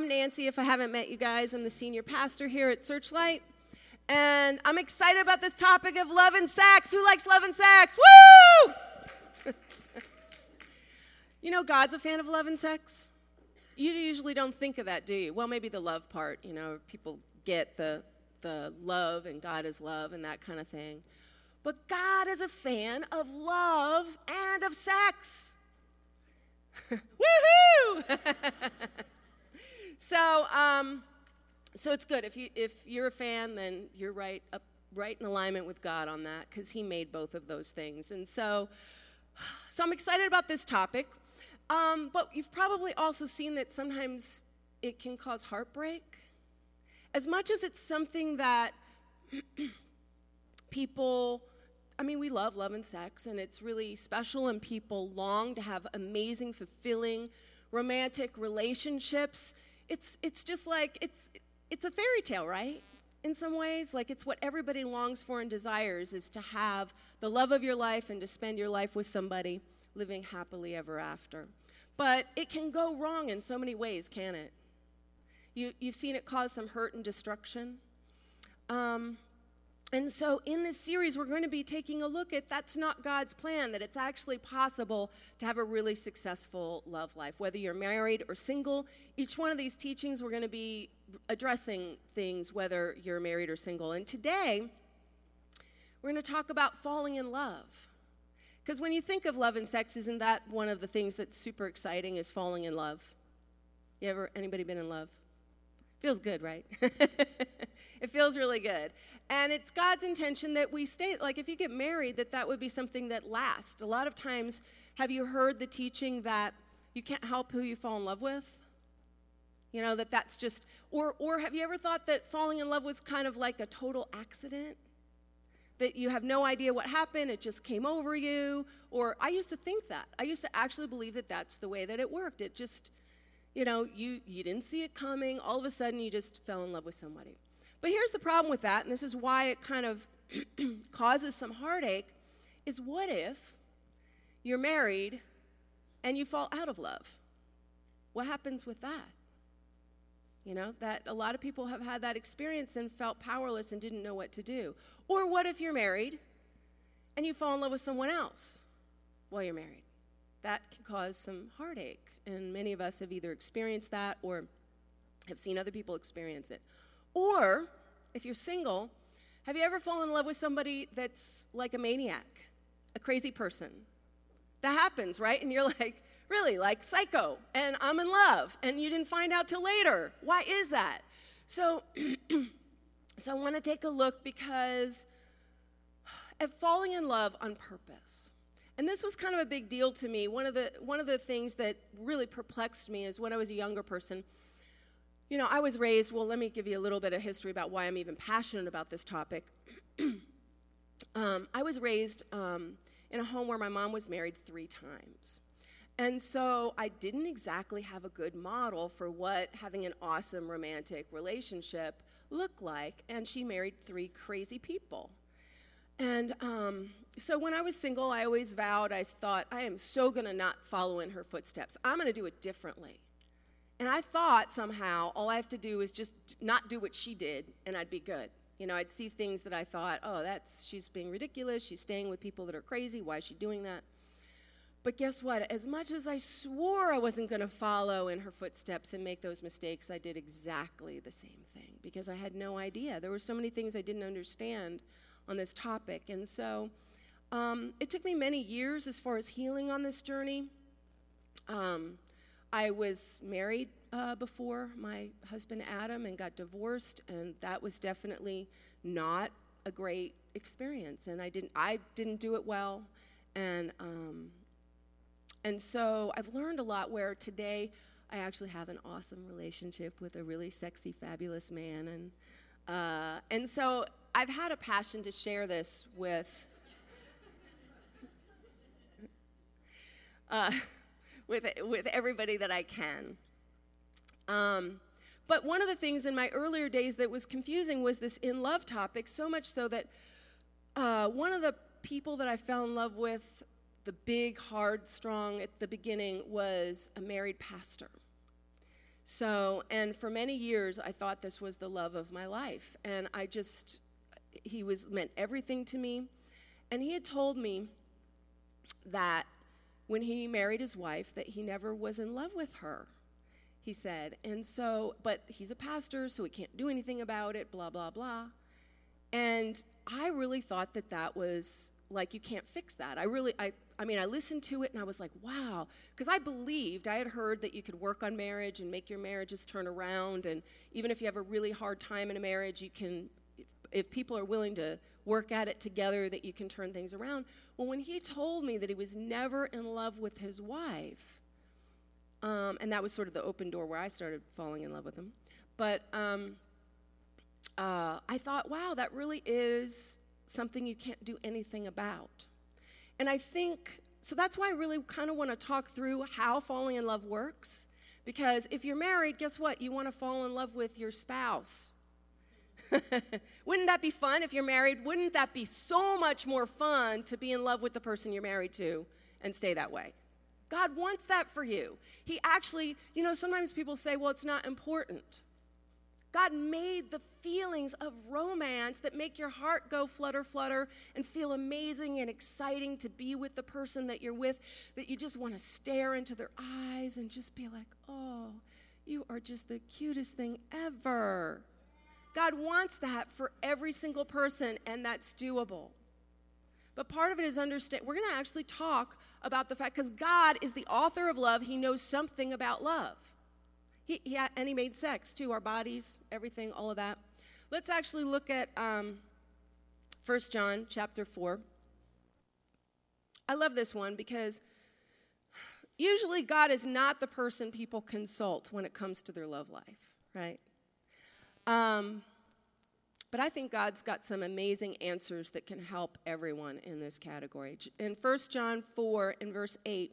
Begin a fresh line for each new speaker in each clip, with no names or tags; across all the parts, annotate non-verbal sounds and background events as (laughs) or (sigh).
I'm Nancy, if I haven't met you guys. I'm the senior pastor here at Searchlight. And I'm excited about this topic of love and sex. Who likes love and sex? Woo! (laughs) you know, God's a fan of love and sex. You usually don't think of that, do you? Well, maybe the love part, you know, people get the, the love and God is love and that kind of thing. But God is a fan of love and of sex. (laughs) Woohoo! (laughs) so, um, so it's good if you if you're a fan, then you're right up right in alignment with God on that because He made both of those things. And so, (sighs) so I'm excited about this topic. Um, but you've probably also seen that sometimes it can cause heartbreak. As much as it's something that (clears throat) people I mean, we love love and sex, and it's really special, and people long to have amazing, fulfilling, romantic relationships. It's, it's just like, it's, it's a fairy tale, right? In some ways, like it's what everybody longs for and desires is to have the love of your life and to spend your life with somebody living happily ever after. But it can go wrong in so many ways, can it? You, you've seen it cause some hurt and destruction. Um, and so, in this series, we're going to be taking a look at that's not God's plan, that it's actually possible to have a really successful love life, whether you're married or single. Each one of these teachings, we're going to be addressing things, whether you're married or single. And today, we're going to talk about falling in love. Because when you think of love and sex, isn't that one of the things that's super exciting is falling in love? You ever, anybody been in love? Feels good, right? (laughs) it feels really good. And it's God's intention that we stay, like if you get married, that that would be something that lasts. A lot of times, have you heard the teaching that you can't help who you fall in love with? You know, that that's just, or, or have you ever thought that falling in love was kind of like a total accident? That you have no idea what happened, it just came over you? Or I used to think that. I used to actually believe that that's the way that it worked. It just, you know, you, you didn't see it coming, all of a sudden you just fell in love with somebody. But here's the problem with that, and this is why it kind of (clears throat) causes some heartache is what if you're married and you fall out of love? What happens with that? You know, that a lot of people have had that experience and felt powerless and didn't know what to do. Or what if you're married and you fall in love with someone else while you're married? That can cause some heartache. And many of us have either experienced that or have seen other people experience it. Or, if you're single, have you ever fallen in love with somebody that's like a maniac, a crazy person? That happens, right? And you're (laughs) like, really, like psycho, and I'm in love, and you didn't find out till later. Why is that? So, (clears throat) so I want to take a look because (sighs) at falling in love on purpose. And this was kind of a big deal to me. One of the one of the things that really perplexed me is when I was a younger person. You know, I was raised, well, let me give you a little bit of history about why I'm even passionate about this topic. (clears throat) um, I was raised um, in a home where my mom was married three times. And so I didn't exactly have a good model for what having an awesome romantic relationship looked like. And she married three crazy people. And um, so when I was single, I always vowed, I thought, I am so going to not follow in her footsteps. I'm going to do it differently. And I thought somehow all I have to do is just not do what she did and I'd be good. You know, I'd see things that I thought, oh, that's, she's being ridiculous. She's staying with people that are crazy. Why is she doing that? But guess what? As much as I swore I wasn't going to follow in her footsteps and make those mistakes, I did exactly the same thing because I had no idea. There were so many things I didn't understand on this topic. And so um, it took me many years as far as healing on this journey. Um, I was married uh, before my husband Adam and got divorced, and that was definitely not a great experience. And I didn't, I didn't do it well, and um, and so I've learned a lot. Where today I actually have an awesome relationship with a really sexy, fabulous man, and uh, and so I've had a passion to share this with. Uh, (laughs) with, with everybody that I can. Um, but one of the things in my earlier days that was confusing was this in love topic, so much so that uh, one of the people that I fell in love with, the big, hard, strong at the beginning, was a married pastor. So, and for many years, I thought this was the love of my life. And I just, he was meant everything to me. And he had told me that when he married his wife, that he never was in love with her, he said. And so, but he's a pastor, so he can't do anything about it, blah, blah, blah. And I really thought that that was like, you can't fix that. I really, I, I mean, I listened to it and I was like, wow. Because I believed, I had heard that you could work on marriage and make your marriages turn around. And even if you have a really hard time in a marriage, you can, if people are willing to work at it together, that you can turn things around. Well, when he told me that he was never in love with his wife, um, and that was sort of the open door where I started falling in love with him. But um, uh, I thought, wow, that really is something you can't do anything about. And I think, so that's why I really kind of want to talk through how falling in love works. Because if you're married, guess what? You want to fall in love with your spouse. (laughs) Wouldn't that be fun if you're married? Wouldn't that be so much more fun to be in love with the person you're married to and stay that way? God wants that for you. He actually, you know, sometimes people say, well, it's not important. God made the feelings of romance that make your heart go flutter, flutter, and feel amazing and exciting to be with the person that you're with, that you just want to stare into their eyes and just be like, oh, you are just the cutest thing ever. God wants that for every single person, and that's doable. But part of it is understand. We're going to actually talk about the fact because God is the author of love. He knows something about love. He, he, and he made sex too, our bodies, everything, all of that. Let's actually look at um, 1 John chapter 4. I love this one because usually God is not the person people consult when it comes to their love life, right? Um, but I think God's got some amazing answers that can help everyone in this category. In 1 John 4, in verse 8,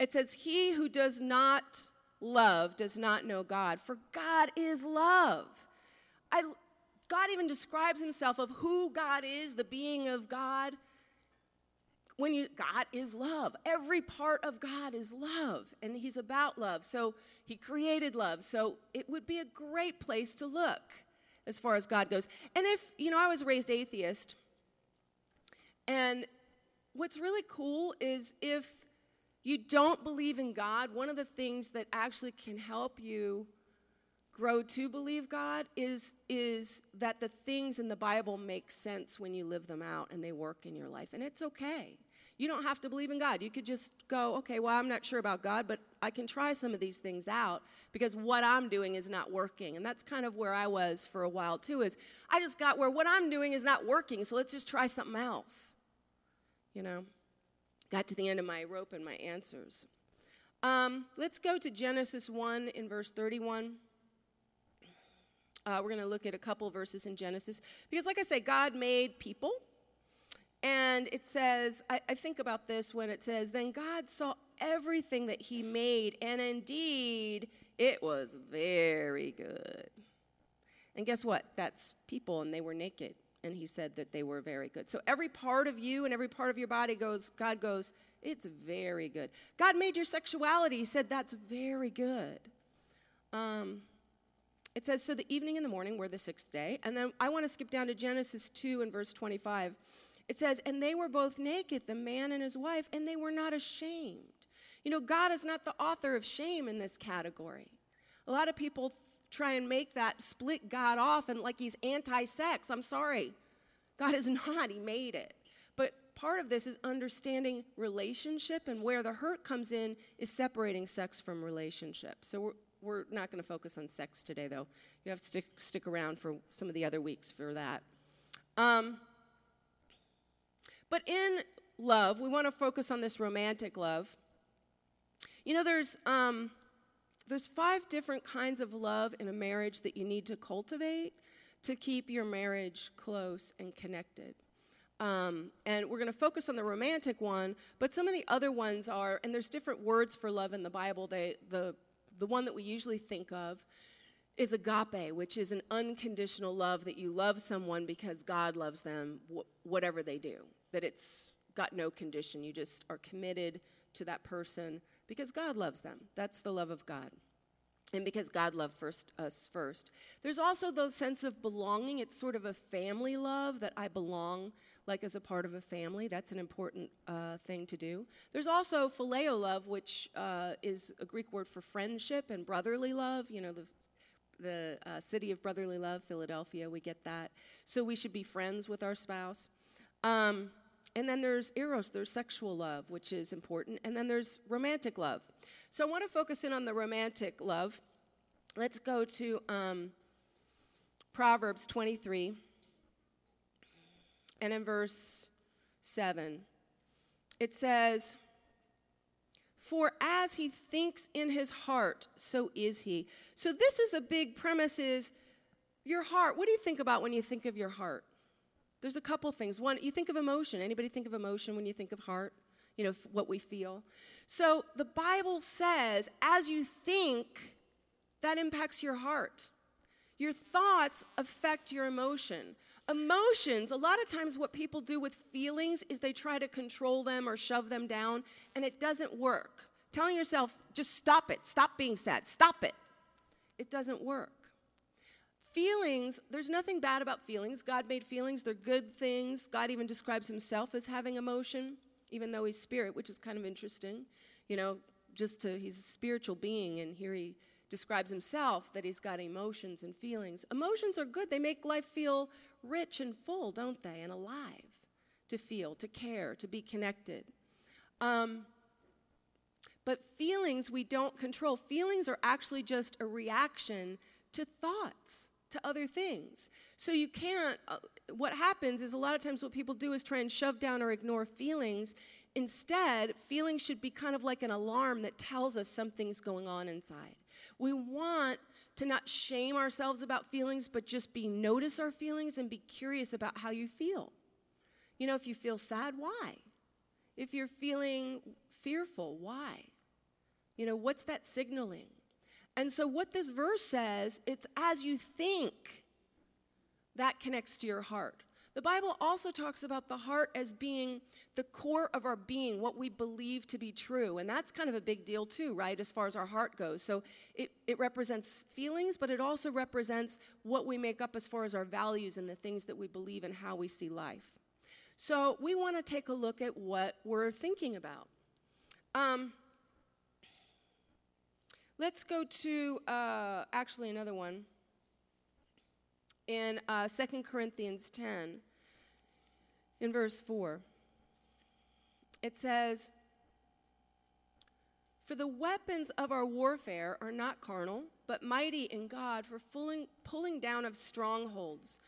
it says, He who does not love does not know God, for God is love. I, God even describes himself of who God is, the being of God. When you God is love. Every part of God is love, and He's about love. So He created love. So it would be a great place to look as far as God goes. And if, you know, I was raised atheist, and what's really cool is if you don't believe in God, one of the things that actually can help you grow to believe God is, is that the things in the Bible make sense when you live them out and they work in your life. And it's okay. You don't have to believe in God. You could just go, okay, well, I'm not sure about God, but I can try some of these things out because what I'm doing is not working. And that's kind of where I was for a while too, is I just got where what I'm doing is not working, so let's just try something else. You know? got to the end of my rope and my answers. Um, let's go to Genesis 1 in verse 31. Uh, we're going to look at a couple verses in Genesis because, like I say, God made people. And it says, I, I think about this when it says, Then God saw everything that He made, and indeed it was very good. And guess what? That's people, and they were naked and he said that they were very good. So every part of you and every part of your body goes, God goes, it's very good. God made your sexuality. He said that's very good. Um, it says, so the evening and the morning were the sixth day. And then I want to skip down to Genesis 2 and verse 25. It says, and they were both naked, the man and his wife, and they were not ashamed. You know, God is not the author of shame in this category. A lot of people try and make that split God off and like he's anti sex. I'm sorry. God is (laughs) not, he made it. But part of this is understanding relationship, and where the hurt comes in is separating sex from relationship. So we're, we're not going to focus on sex today, though. You have to stick, stick around for some of the other weeks for that. Um, but in love, we want to focus on this romantic love. You know, there's um, there's five different kinds of love in a marriage that you need to cultivate to keep your marriage close and connected. Um, and we're going to focus on the romantic one, but some of the other ones are, and there's different words for love in the Bible. They, the, the one that we usually think of is agape, which is an unconditional love that you love someone because God loves them, wh- whatever they do. That it's got no condition. You just are committed to that person because God loves them. That's the love of God. and because God loved first, us first. There's also the sense of belonging. It's sort of a family love that I belong, like as a part of a family. That's an important uh, thing to do. There's also phileo love, which uh, is a Greek word for friendship and brotherly love. You know, the the uh, city of brotherly love, Philadelphia. We get that. So we should be friends with our spouse. Um, and then there's eros, there's sexual love, which is important. And then there's romantic love. So I want to focus in on the romantic love. Let's go to um, Proverbs 23 and in verse 7. It says, For as he thinks in his heart, so is he. So this is a big premise is your heart. What do you think about when you think of your heart? There's a couple things. One, you think of emotion. Anybody think of emotion when you think of heart? You know, what we feel. So the Bible says, as you think, that impacts your heart. Your thoughts affect your emotion. Emotions, a lot of times, what people do with feelings is they try to control them or shove them down, and it doesn't work. Telling yourself, just stop it, stop being sad, stop it. It doesn't work. Feelings, there's nothing bad about feelings. God made feelings, they're good things. God even describes himself as having emotion, even though he's spirit, which is kind of interesting. You know, just to, he's a spiritual being, and here he describes himself that he's got emotions and feelings. Emotions are good, they make life feel rich and full, don't they? And alive to feel, to care, to be connected. Um, but feelings we don't control. Feelings are actually just a reaction to thoughts to other things. So you can't, uh, what happens is a lot of times what people do is try and shove down or ignore feelings. Instead, feelings should be kind of like an alarm that tells us something's going on inside. We want to not shame ourselves about feelings, but just be notice our feelings and be curious about how you feel. You know, if you feel sad, why? If you're feeling fearful, why? You know, what's that signaling? And so, what this verse says, it's as you think that connects to your heart. The Bible also talks about the heart as being the core of our being, what we believe to be true. And that's kind of a big deal, too, right, as far as our heart goes. So it, it represents feelings, but it also represents what we make up as far as our values and the things that we believe and how we see life. So we want to take a look at what we're thinking about. Um, Let's go to uh, actually another one in uh, 2 Corinthians 10, in verse 4. It says, For the weapons of our warfare are not carnal, but mighty in God for pulling, pulling down of strongholds,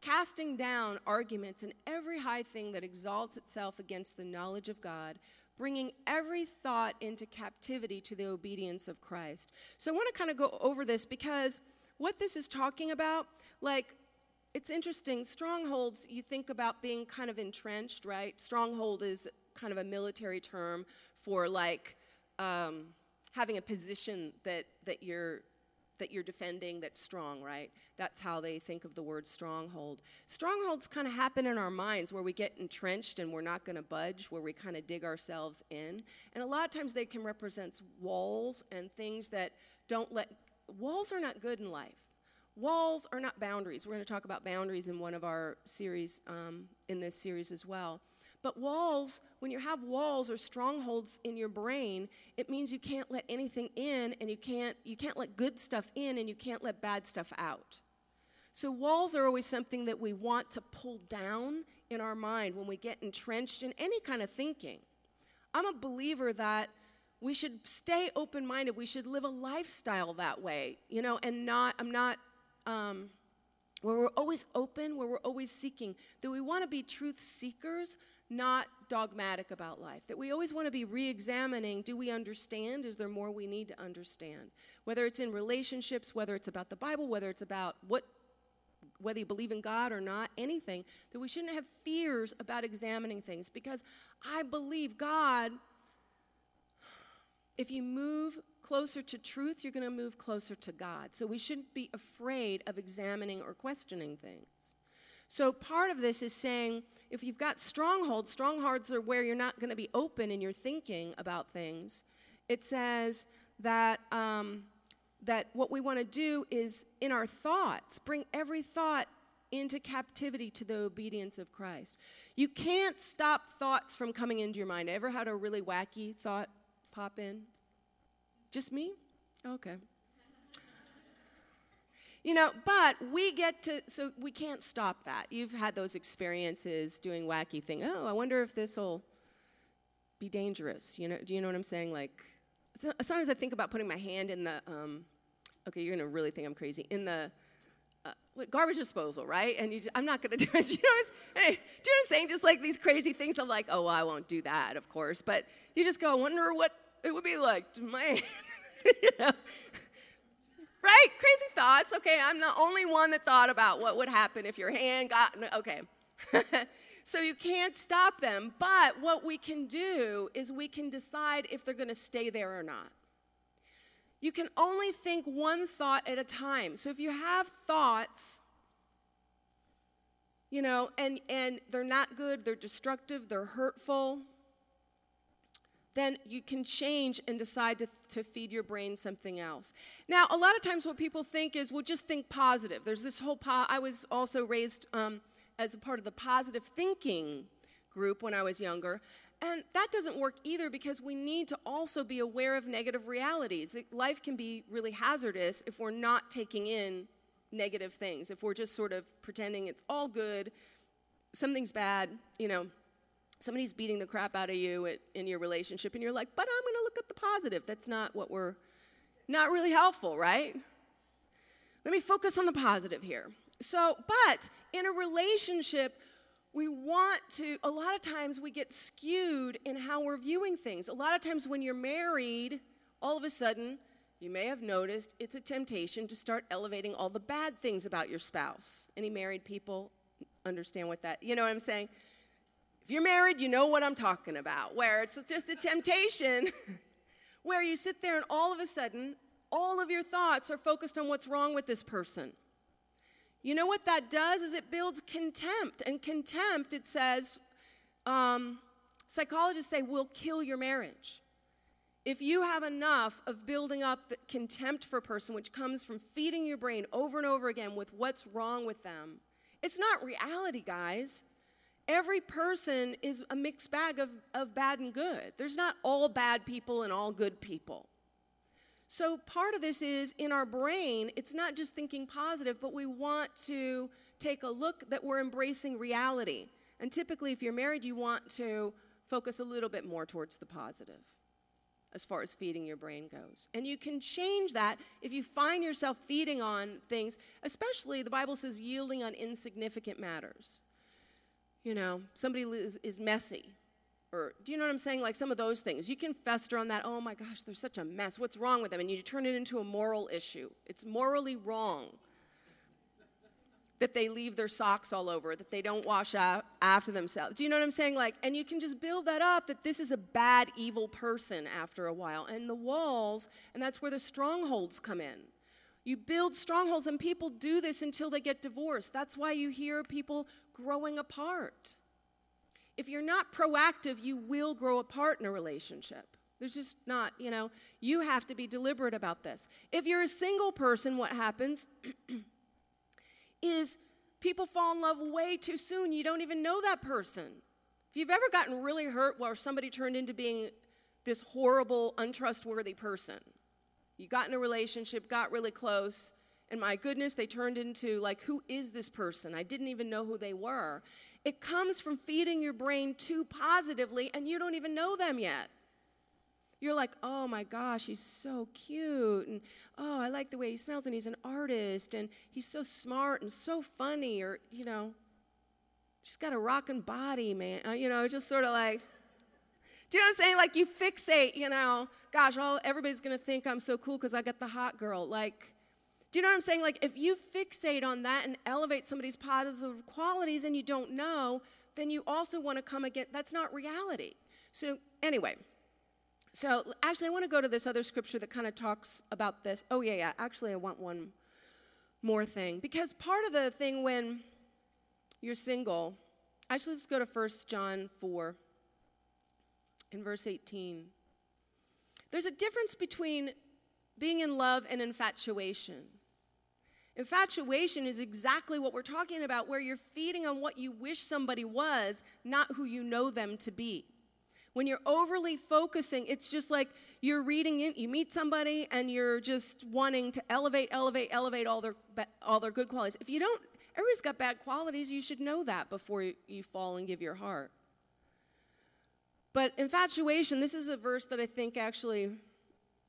casting down arguments and every high thing that exalts itself against the knowledge of God bringing every thought into captivity to the obedience of Christ. So I want to kind of go over this because what this is talking about, like, it's interesting. Strongholds, you think about being kind of entrenched, right? Stronghold is kind of a military term for like um, having a position that that you're that you're defending that's strong, right? That's how they think of the word stronghold. Strongholds kind of happen in our minds where we get entrenched and we're not going to budge, where we kind of dig ourselves in. And a lot of times they can represent walls and things that don't let, walls are not good in life. Walls are not boundaries. We're going to talk about boundaries in one of our series, um, in this series as well. But walls, when you have walls or strongholds in your brain, it means you can't let anything in and you can't you can't let good stuff in and you can't let bad stuff out. So walls are always something that we want to pull down in our mind when we get entrenched in any kind of thinking. I'm a believer that we should stay open-minded. We should live a lifestyle that way, you know, and not I'm not um, where we're always open, where we're always seeking, that we want to be truth seekers, not dogmatic about life. That we always want to be re examining do we understand? Is there more we need to understand? Whether it's in relationships, whether it's about the Bible, whether it's about what whether you believe in God or not, anything, that we shouldn't have fears about examining things because I believe God, if you move closer to truth, you're going to move closer to God. So we shouldn't be afraid of examining or questioning things. So part of this is saying if you've got strongholds, strongholds are where you're not going to be open in your thinking about things. It says that um, that what we want to do is in our thoughts, bring every thought into captivity to the obedience of Christ. You can't stop thoughts from coming into your mind. Ever had a really wacky thought pop in? Just me? Okay. You know, but we get to, so we can't stop that. You've had those experiences doing wacky things. Oh, I wonder if this will be dangerous. You know, do you know what I'm saying? Like, sometimes I think about putting my hand in the, um, okay, you're gonna really think I'm crazy, in the uh, garbage disposal, right? And you just, I'm not gonna do it. (laughs) You know, hey, do you know what I'm saying? Just like these crazy things. I'm like, oh, well, I won't do that, of course. But you just go, I wonder what it would be like to my, (laughs) (laughs) you know. Right? Crazy thoughts. Okay, I'm the only one that thought about what would happen if your hand got, okay. (laughs) so you can't stop them. But what we can do is we can decide if they're going to stay there or not. You can only think one thought at a time. So if you have thoughts, you know, and, and they're not good, they're destructive, they're hurtful, then you can change and decide to, to feed your brain something else. Now, a lot of times what people think is, well, just think positive. There's this whole, po- I was also raised um, as a part of the positive thinking group when I was younger. And that doesn't work either because we need to also be aware of negative realities. Life can be really hazardous if we're not taking in negative things, if we're just sort of pretending it's all good, something's bad, you know, somebody's beating the crap out of you at, in your relationship, and you're like, but I'm going to look at the positive. That's not what we're, not really helpful, right? Let me focus on the positive here. So, but in a relationship, we want to, a lot of times we get skewed in how we're viewing things. A lot of times when you're married, all of a sudden, you may have noticed it's a temptation to start elevating all the bad things about your spouse. Any married people understand what that, you know what I'm saying? If you're married, you know what I'm talking about, where it's just a temptation (laughs) where you sit there and all of a sudden, all of your thoughts are focused on what's wrong with this person. You know what that does is it builds contempt. And contempt, it says, um, psychologists say, will kill your marriage. If you have enough of building up the contempt for a person, which comes from feeding your brain over and over again with what's wrong with them, it's not reality, guys. Every person is a mixed bag of, of bad and good. There's not all bad people and all good people. So, part of this is in our brain, it's not just thinking positive, but we want to take a look that we're embracing reality. And typically, if you're married, you want to focus a little bit more towards the positive as far as feeding your brain goes. And you can change that if you find yourself feeding on things, especially the Bible says yielding on insignificant matters. You know, somebody is, is messy or do you know what I'm saying? Like some of those things. You can fester on that, oh my gosh, they're such a mess. What's wrong with them? And you turn it into a moral issue. It's morally wrong that they leave their socks all over, that they don't wash out after themselves. Do you know what I'm saying? Like, and you can just build that up that this is a bad, evil person after a while. And the walls, and that's where the strongholds come in. You build strongholds, and people do this until they get divorced. That's why you hear people growing apart if you're not proactive, you will grow apart in a relationship. There's just not, you know, you have to be deliberate about this. If you're a single person, what happens (clears throat) is people fall in love way too soon. You don't even know that person. If you've ever gotten really hurt where somebody turned into being this horrible, untrustworthy person, you got in a relationship, got really close, and my goodness, they turned into like, who is this person? I didn't even know who they were. It comes from feeding your brain too positively, and you don't even know them yet. You're like, oh my gosh, he's so cute, and oh, I like the way he smells, and he's an artist, and he's so smart and so funny, or, you know, she's got a rocking body, man. Uh, you know, just sort of like, do you know what I'm saying? Like, you fixate, you know, gosh, all, everybody's gonna think I'm so cool because I got the hot girl. Like, do you know what I'm saying? Like, if you fixate on that and elevate somebody's positive qualities and you don't know, then you also want to come again. That's not reality. So, anyway, so actually, I want to go to this other scripture that kind of talks about this. Oh, yeah, yeah. Actually, I want one more thing. Because part of the thing when you're single, actually, let's go to 1 John 4 in verse 18. There's a difference between being in love and infatuation. Infatuation is exactly what we're talking about, where you're feeding on what you wish somebody was, not who you know them to be. When you're overly focusing, it's just like you're reading you meet somebody, and you're just wanting to elevate, elevate, elevate all their, all their good qualities. If you don't, everybody's got bad qualities, you should know that before you fall and give your heart. But infatuation, this is a verse that I think actually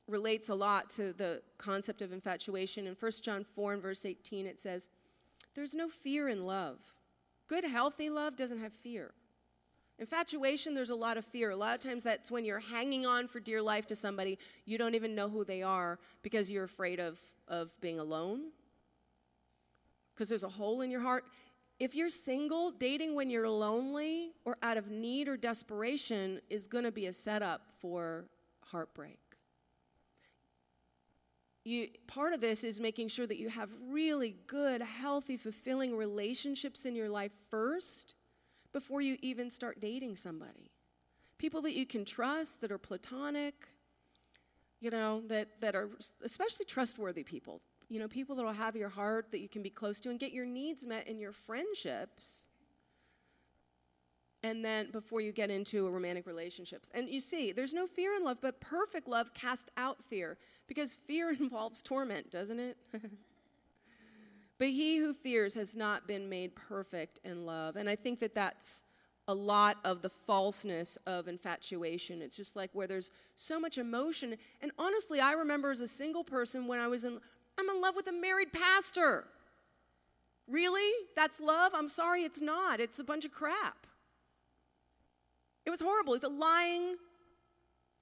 relates a lot to the concept of infatuation. In 1 John 4 and verse 18, it says, There's no fear in love. Good, healthy love doesn't have fear. Infatuation, there's a lot of fear. A lot of times that's when you're hanging on for dear life to somebody, you don't even know who they are because you're afraid of, of being alone, because there's a hole in your heart. If you're single, dating when you're lonely or out of need or desperation is going to be a setup for heartbreak. You, part of this is making sure that you have really good, healthy, fulfilling relationships in your life first before you even start dating somebody. People that you can trust, that are platonic, you know, that, that are especially trustworthy people. You know, people that will have your heart that you can be close to and get your needs met in your friendships and then before you get into a romantic relationship. And you see, there's no fear in love, but perfect love casts out fear because fear (laughs) involves torment, doesn't it? (laughs) but he who fears has not been made perfect in love. And I think that that's a lot of the falseness of infatuation. It's just like where there's so much emotion. And honestly, I remember as a single person when I was in I'm in love with a married pastor. Really? That's love? I'm sorry, it's not. It's a bunch of crap. Was horrible. He's a lying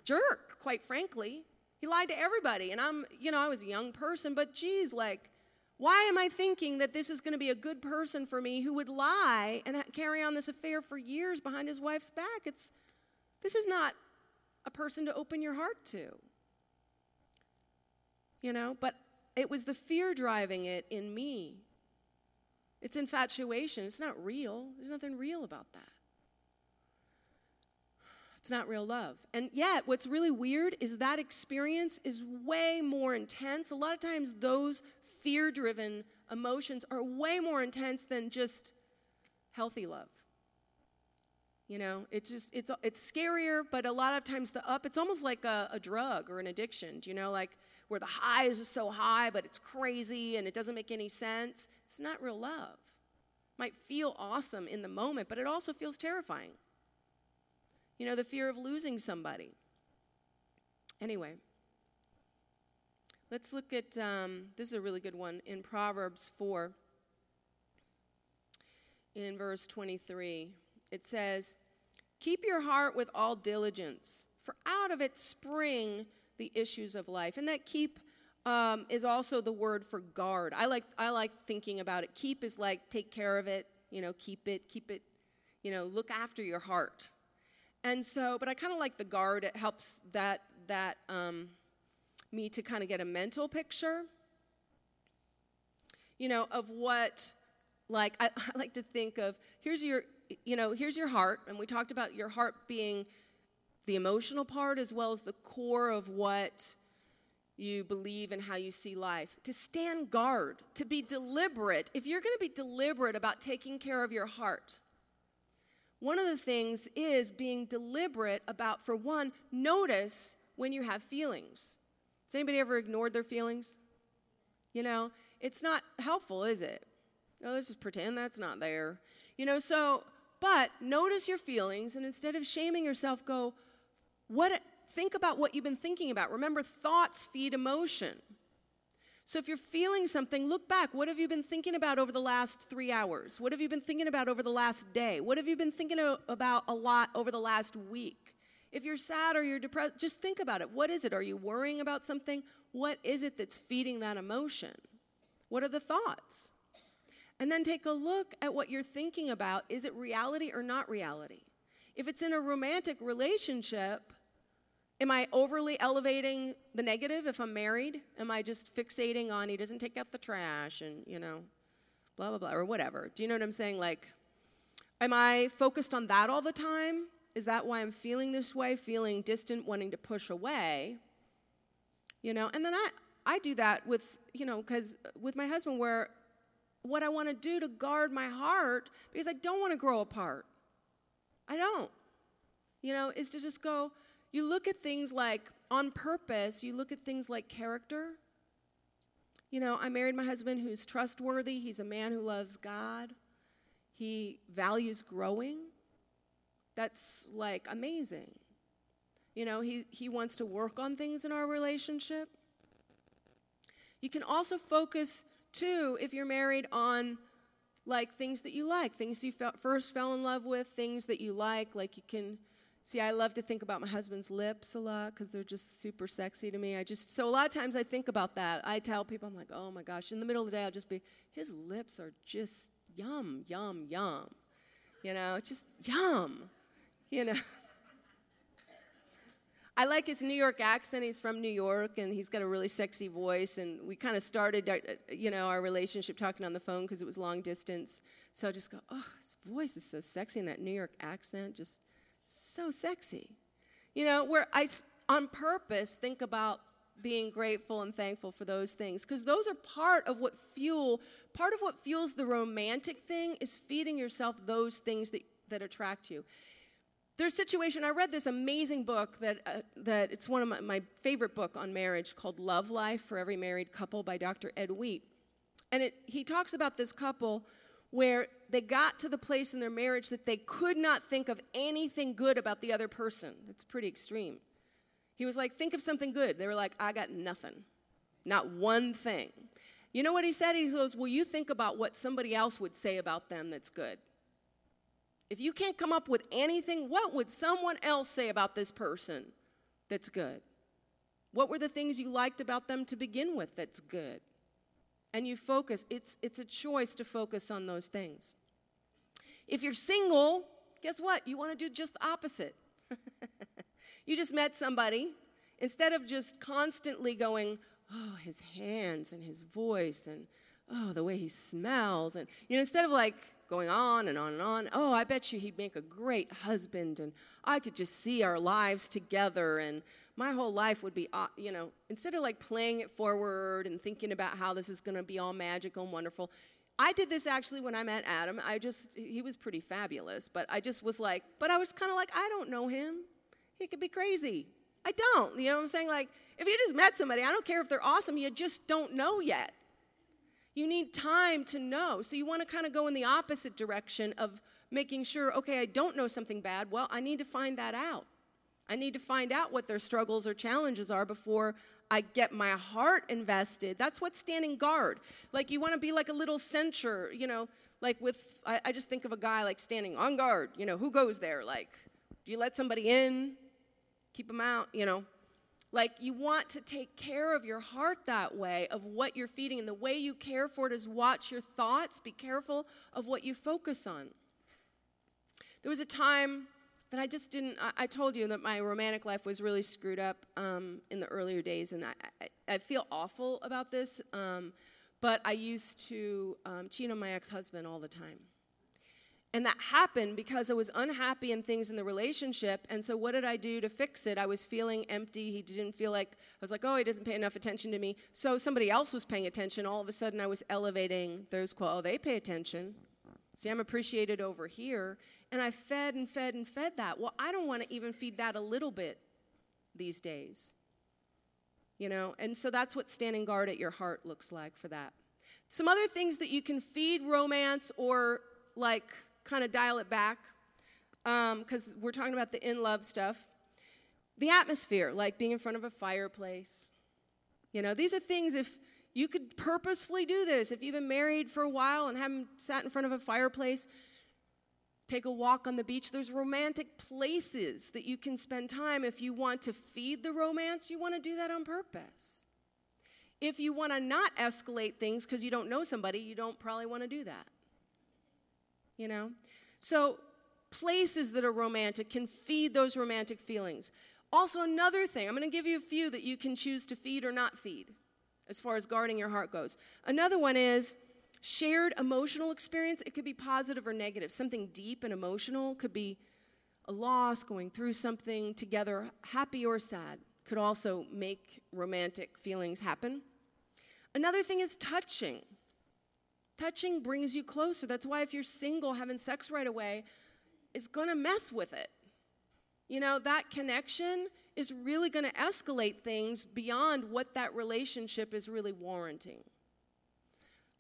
jerk, quite frankly. He lied to everybody. And I'm, you know, I was a young person, but geez, like, why am I thinking that this is going to be a good person for me who would lie and carry on this affair for years behind his wife's back? It's, this is not a person to open your heart to. You know, but it was the fear driving it in me. It's infatuation. It's not real. There's nothing real about that. It's not real love. And yet, what's really weird is that experience is way more intense. A lot of times, those fear driven emotions are way more intense than just healthy love. You know, it's just, it's, it's scarier, but a lot of times the up, it's almost like a, a drug or an addiction. You know, like where the high is just so high, but it's crazy and it doesn't make any sense? It's not real love. Might feel awesome in the moment, but it also feels terrifying. You know, the fear of losing somebody. Anyway, let's look at um, this is a really good one in Proverbs 4, in verse 23. It says, Keep your heart with all diligence, for out of it spring the issues of life. And that keep um, is also the word for guard. I like, I like thinking about it. Keep is like take care of it, you know, keep it, keep it, you know, look after your heart. And so, but I kind of like the guard. It helps that that um, me to kind of get a mental picture, you know, of what. Like I, (laughs) I like to think of here's your, you know, here's your heart, and we talked about your heart being the emotional part as well as the core of what you believe and how you see life. To stand guard, to be deliberate. If you're going to be deliberate about taking care of your heart, one of the things is being deliberate about, for one, notice when you have feelings. Has anybody ever ignored their feelings? You know, it's not helpful, is it? Oh, let's just pretend that's not there. You know, so, but notice your feelings and instead of shaming yourself, go, what, think about what you've been thinking about. Remember, thoughts feed emotion. So if you're feeling something, look back. What have you been thinking about over the last three hours? What have you been thinking about over the last day? What have you been thinking about a lot over the last week? If you're sad or you're depressed, just think about it. What is it? Are you worrying about something? What is it that's feeding that emotion? What are the thoughts? And then take a look at what you're thinking about. Is it reality or not reality? If it's in a romantic relationship, Am I overly elevating the negative if I'm married? Am I just fixating on he doesn't take out the trash and, you know, blah, blah, blah, or whatever? Do you know what I'm saying? Like, am I focused on that all the time? Is that why I'm feeling this way, feeling distant, wanting to push away? You know, and then I, I do that with, you know, because uh, with my husband, where what I want to do to guard my heart, because I don't want to grow apart. I don't. You know, is to just go, you look at things like on purpose, you look at things like character. You know, I married my husband who's trustworthy, he's a man who loves God, he values growing. That's like amazing. You know, he, he wants to work on things in our relationship. You can also focus, too, if you're married, on like things that you like, things you fe- first fell in love with, things that you like. Like you can see, I love to think about my husband's lips a lot because they're just super sexy to me. I just, so a lot of times I think about that. I tell people, I'm like, oh my gosh, in the middle of the day, I'll just be, his lips are just yum, yum, yum. You know, just yum. You know. I like his New York accent. He's from New York, and he's got a really sexy voice. And we kind of started, our, uh, you know, our relationship talking on the phone because it was long distance. So I just go, oh, his voice is so sexy, and that New York accent just so sexy. You know, where I on purpose think about being grateful and thankful for those things because those are part of what fuel part of what fuels the romantic thing is feeding yourself those things that, that attract you there's a situation, I read this amazing book that, uh, that it's one of my, my favorite book on marriage called Love Life for Every Married Couple by Dr. Ed Wheat. And it, he talks about this couple where they got to the place in their marriage that they could not think of anything good about the other person. It's pretty extreme. He was like, think of something good. They were like, I got nothing, not one thing. You know what he said? He goes, Well, you think about what somebody else would say about them that's good. If you can't come up with anything, what would someone else say about this person that's good? What were the things you liked about them to begin with that's good? And you focus, it's, it's a choice to focus on those things. If you're single, guess what? You want to do just the opposite. (laughs) you just met somebody. Instead of just constantly going, oh, his hands and his voice and oh, the way he smells. And, you know, instead of like, going on and on and on. Oh, I bet you he'd make a great husband, and I could just see our lives together, and my whole life would be, uh, you know, instead of like playing it forward and thinking about how this is going to be all magical and wonderful. I did this actually when I met Adam. I just, he was pretty fabulous, but I just was like, but I was kind of like, I don't know him. He could be crazy. I don't. You know what I'm saying? Like, if you just met somebody, I don't care if they're awesome, you just don't know yet. You need time to know. So you want to kind of go in the opposite direction of making sure, okay, I don't know something bad. Well, I need to find that out. I need to find out what their struggles or challenges are before I get my heart invested. That's what standing guard. Like you want to be like a little censure, you know, like with, I, I, just think of a guy like standing on guard. You know, who goes there? Like, do you let somebody in? Keep them out? You know, like, you want to take care of your heart that way, of what you're feeding. And the way you care for it is watch your thoughts, be careful of what you focus on. There was a time that I just didn't, I, I told you that my romantic life was really screwed up um, in the earlier days, and I, I, I feel awful about this, um, but I used to um, cheat on my ex husband all the time. And that happened because I was unhappy in things in the relationship. And so, what did I do to fix it? I was feeling empty. He didn't feel like, I was like, oh, he doesn't pay enough attention to me. So, somebody else was paying attention. All of a sudden, I was elevating those quote, oh, they pay attention. See, I'm appreciated over here. And I fed and fed and fed that. Well, I don't want to even feed that a little bit these days. You know, and so that's what standing guard at your heart looks like for that. Some other things that you can feed romance or like kind of dial it back because um, we're talking about the in love stuff. The atmosphere, like being in front of a fireplace. You know, these are things if you could purposefully do this, if you've been married for a while and haven't sat in front of a fireplace, take a walk on the beach. There's romantic places that you can spend time. If you want to feed the romance, you want to do that on purpose. If you want to not escalate things because you don't know somebody, you don't probably want to do that you know? So, places that are romantic can feed those romantic feelings. Also, another thing, I'm going to give you a few that you can choose to feed or not feed as far as guarding your heart goes. Another one is shared emotional experience. It could be positive or negative. Something deep and emotional could be a loss, going through something together, happy or sad, could also make romantic feelings happen. Another thing is touching. Touching brings you closer. That's why if you're single, having sex right away is to mess with it. You know, that connection is really to escalate things beyond what that relationship is really warranting.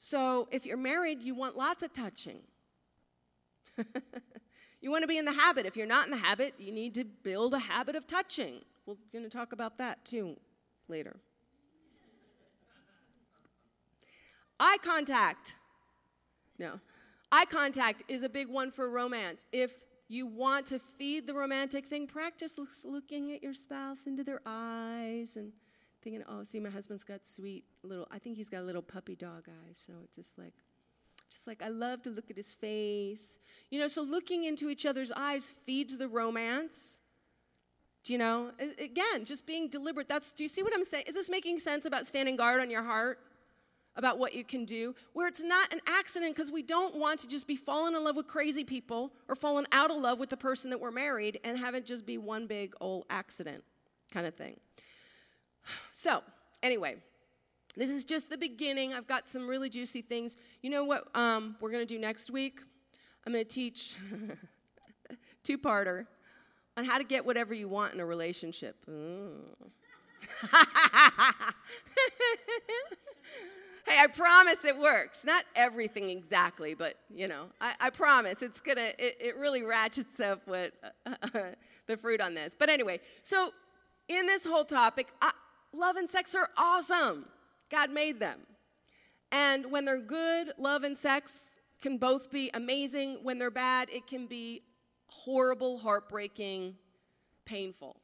So if you're married, you want lots of touching. (laughs) you want to be in the habit. If you're not in the habit, you need to build a habit of touching. We're going to talk about that too later. Eye contact. No. Eye contact is a big one for romance. If you want to feed the romantic thing, practice looking at your spouse into their eyes and thinking, oh, see, my husband's got sweet little, I think he's got a little puppy dog eyes. So it's just like, just like I love to look at his face. You know, so looking into each other's eyes feeds the romance. Do you know? Again, just being deliberate. That's do you see what I'm saying? Is this making sense about standing guard on your heart? about what you can do, where it's not an accident because we don't want to just be falling in love with crazy people or falling out of love with the person that we're married and have it just be one big old accident kind of thing. So, anyway, this is just the beginning. I've got some really juicy things. You know what um, we're going to do next week? I'm going to teach (laughs) two parter on how to get whatever you want in a relationship. (laughs) hey, I promise it works. Not everything exactly, but you know, I, I promise it's gonna, it, it, really ratchets up what uh, (laughs) the fruit on this. But anyway, so in this whole topic, uh, love and sex are awesome. God made them. And when they're good, love and sex can both be amazing. When they're bad, it can be horrible, heartbreaking, painful.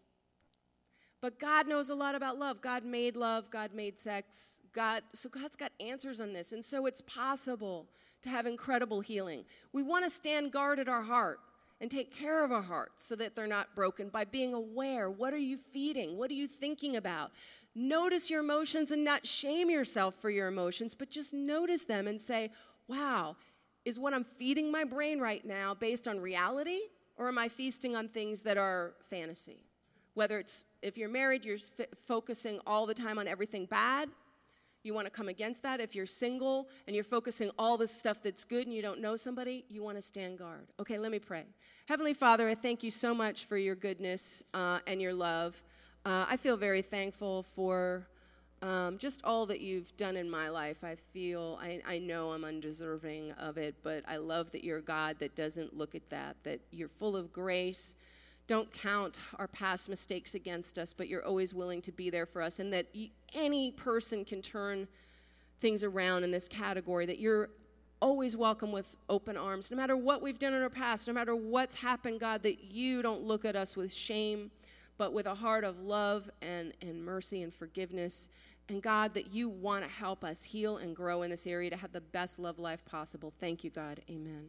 But God knows a lot about love. God made love, God made sex, God, so God's got answers on this. And so it's possible to have incredible healing. We want to stand guard at our heart and take care of our hearts so that they're not broken by being aware. What are you feeding? What are you thinking about? Notice your emotions and not shame yourself for your emotions, but just notice them and say, wow, is what I'm feeding my brain right now based on reality or am I feasting on things that are fantasy? Whether it's if you're married, you're f- focusing all the time on everything bad you want to come against that. If you're single and you're focusing all the stuff that's good and you don't know somebody, you want to stand guard. Okay, let me pray. Heavenly Father, I thank you so much for your goodness uh, and your love. Uh, I feel very thankful for um, just all that you've done in my life. I feel, I, I know I'm undeserving of it, but I love that you're a God that doesn't look at that, that you're full of grace don't count our past mistakes against us, but you're always willing to be there for us, and that any person can turn things around in this category, that you're always welcome with open arms, no matter what we've done in our past, no matter what's happened, God, that you don't look at us with shame, but with a heart of love and, and mercy and forgiveness. And God, that you want to help us heal and grow in this area to have the best love life possible. Thank you, God. Amen.